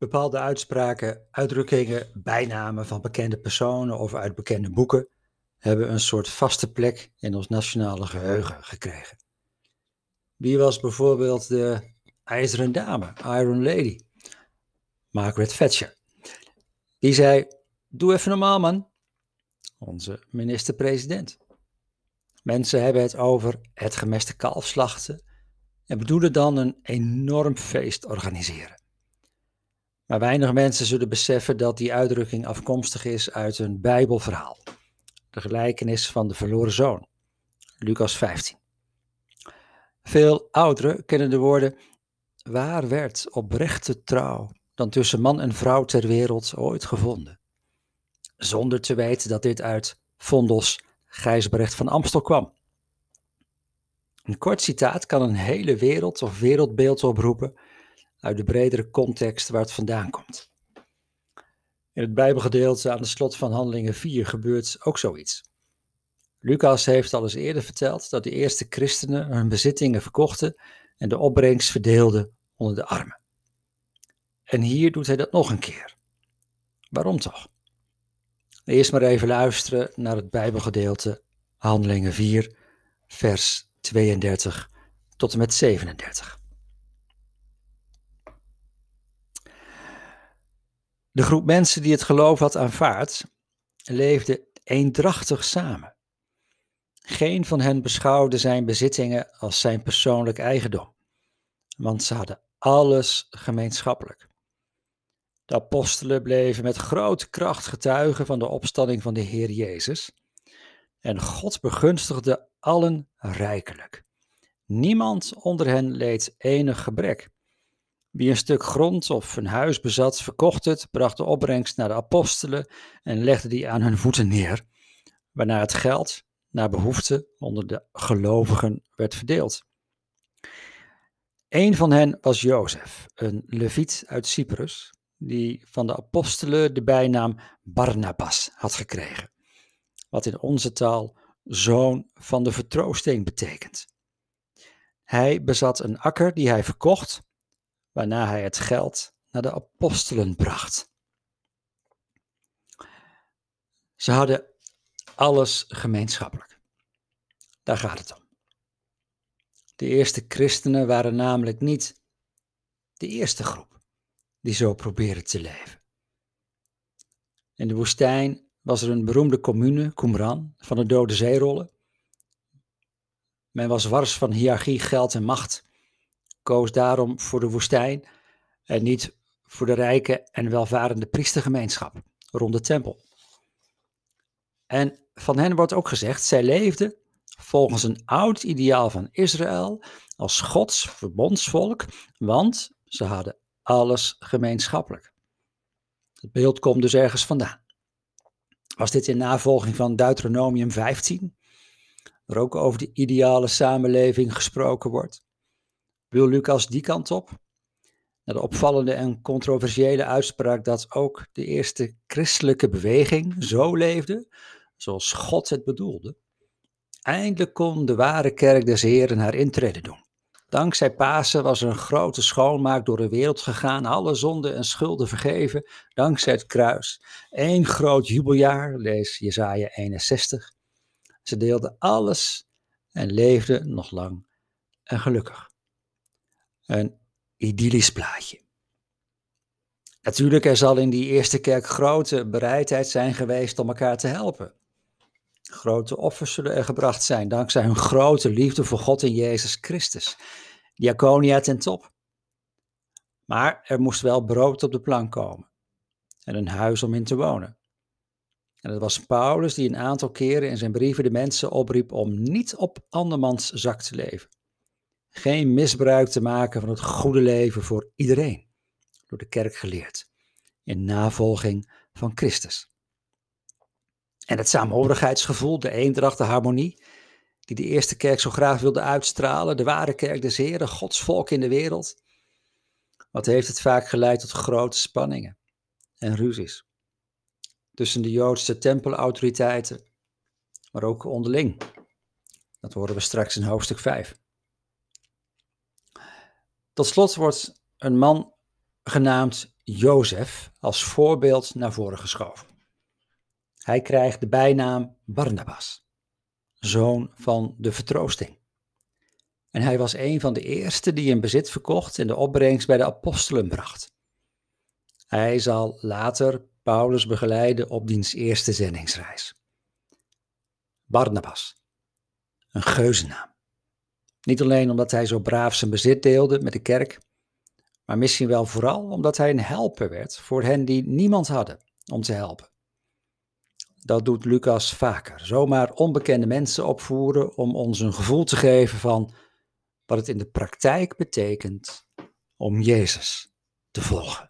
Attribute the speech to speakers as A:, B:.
A: Bepaalde uitspraken, uitdrukkingen, bijnamen van bekende personen of uit bekende boeken hebben een soort vaste plek in ons nationale geheugen gekregen. Wie was bijvoorbeeld de IJzeren Dame, Iron Lady? Margaret Thatcher. Die zei: Doe even normaal, man. Onze minister-president. Mensen hebben het over het gemeste kalf slachten en bedoelen dan een enorm feest organiseren. Maar weinig mensen zullen beseffen dat die uitdrukking afkomstig is uit een Bijbelverhaal. De gelijkenis van de verloren zoon. Lucas 15. Veel ouderen kennen de woorden: Waar werd oprechte trouw dan tussen man en vrouw ter wereld ooit gevonden? Zonder te weten dat dit uit Vondos Gijsbrecht van Amstel kwam. Een kort citaat kan een hele wereld of wereldbeeld oproepen uit de bredere context waar het vandaan komt. In het Bijbelgedeelte aan de slot van Handelingen 4 gebeurt ook zoiets. Lucas heeft al eens eerder verteld dat de eerste christenen hun bezittingen verkochten en de opbrengst verdeelden onder de armen. En hier doet hij dat nog een keer. Waarom toch? Eerst maar even luisteren naar het Bijbelgedeelte Handelingen 4, vers 32 tot en met 37. De groep mensen die het geloof had aanvaard, leefde eendrachtig samen. Geen van hen beschouwde zijn bezittingen als zijn persoonlijk eigendom, want ze hadden alles gemeenschappelijk. De apostelen bleven met grote kracht getuigen van de opstanding van de Heer Jezus. En God begunstigde allen rijkelijk. Niemand onder hen leed enig gebrek. Wie een stuk grond of een huis bezat, verkocht het, bracht de opbrengst naar de apostelen en legde die aan hun voeten neer, waarna het geld naar behoefte onder de gelovigen werd verdeeld. Een van hen was Jozef, een leviet uit Cyprus, die van de apostelen de bijnaam Barnabas had gekregen, wat in onze taal zoon van de vertroosting betekent. Hij bezat een akker die hij verkocht, waarna hij het geld naar de apostelen bracht. Ze hadden alles gemeenschappelijk. Daar gaat het om. De eerste christenen waren namelijk niet de eerste groep die zo probeerde te leven. In de woestijn was er een beroemde commune, Qumran, van de Dode Zeerollen. Men was wars van hiërarchie, geld en macht, koos daarom voor de woestijn en niet voor de rijke en welvarende priestergemeenschap rond de tempel. En van hen wordt ook gezegd, zij leefden volgens een oud ideaal van Israël als Gods verbondsvolk, want ze hadden alles gemeenschappelijk. Het beeld komt dus ergens vandaan. Was dit in navolging van Deuteronomium 15, waar ook over de ideale samenleving gesproken wordt? Wil Lucas die kant op? Na de opvallende en controversiële uitspraak dat ook de eerste christelijke beweging zo leefde, zoals God het bedoelde. Eindelijk kon de ware kerk des Heren haar intrede doen. Dankzij Pasen was er een grote schoonmaak door de wereld gegaan, alle zonden en schulden vergeven, dankzij het kruis. Eén groot jubeljaar, lees Jesaja 61. Ze deelden alles en leefden nog lang en gelukkig. Een idyllisch plaatje. Natuurlijk, er zal in die eerste kerk grote bereidheid zijn geweest om elkaar te helpen. Grote offers zullen er gebracht zijn, dankzij hun grote liefde voor God en Jezus Christus. Diaconia ten top. Maar er moest wel brood op de plank komen en een huis om in te wonen. En het was Paulus die een aantal keren in zijn brieven de mensen opriep om niet op andermans zak te leven. Geen misbruik te maken van het goede leven voor iedereen, door de kerk geleerd, in navolging van Christus. En het saamhorigheidsgevoel, de eendracht, de harmonie, die de eerste kerk zo graag wilde uitstralen, de ware kerk des Heren, Gods volk in de wereld. Wat heeft het vaak geleid tot grote spanningen en ruzies tussen de Joodse tempelautoriteiten, maar ook onderling. Dat horen we straks in hoofdstuk 5. Tot slot wordt een man genaamd Jozef als voorbeeld naar voren geschoven. Hij krijgt de bijnaam Barnabas, zoon van de vertroosting. En hij was een van de eerste die een bezit verkocht en de opbrengst bij de apostelen bracht. Hij zal later Paulus begeleiden op diens eerste zendingsreis. Barnabas, een geuzennaam. Niet alleen omdat hij zo braaf zijn bezit deelde met de kerk, maar misschien wel vooral omdat hij een helper werd voor hen die niemand hadden om te helpen. Dat doet Lucas vaker, zomaar onbekende mensen opvoeren om ons een gevoel te geven van wat het in de praktijk betekent om Jezus te volgen.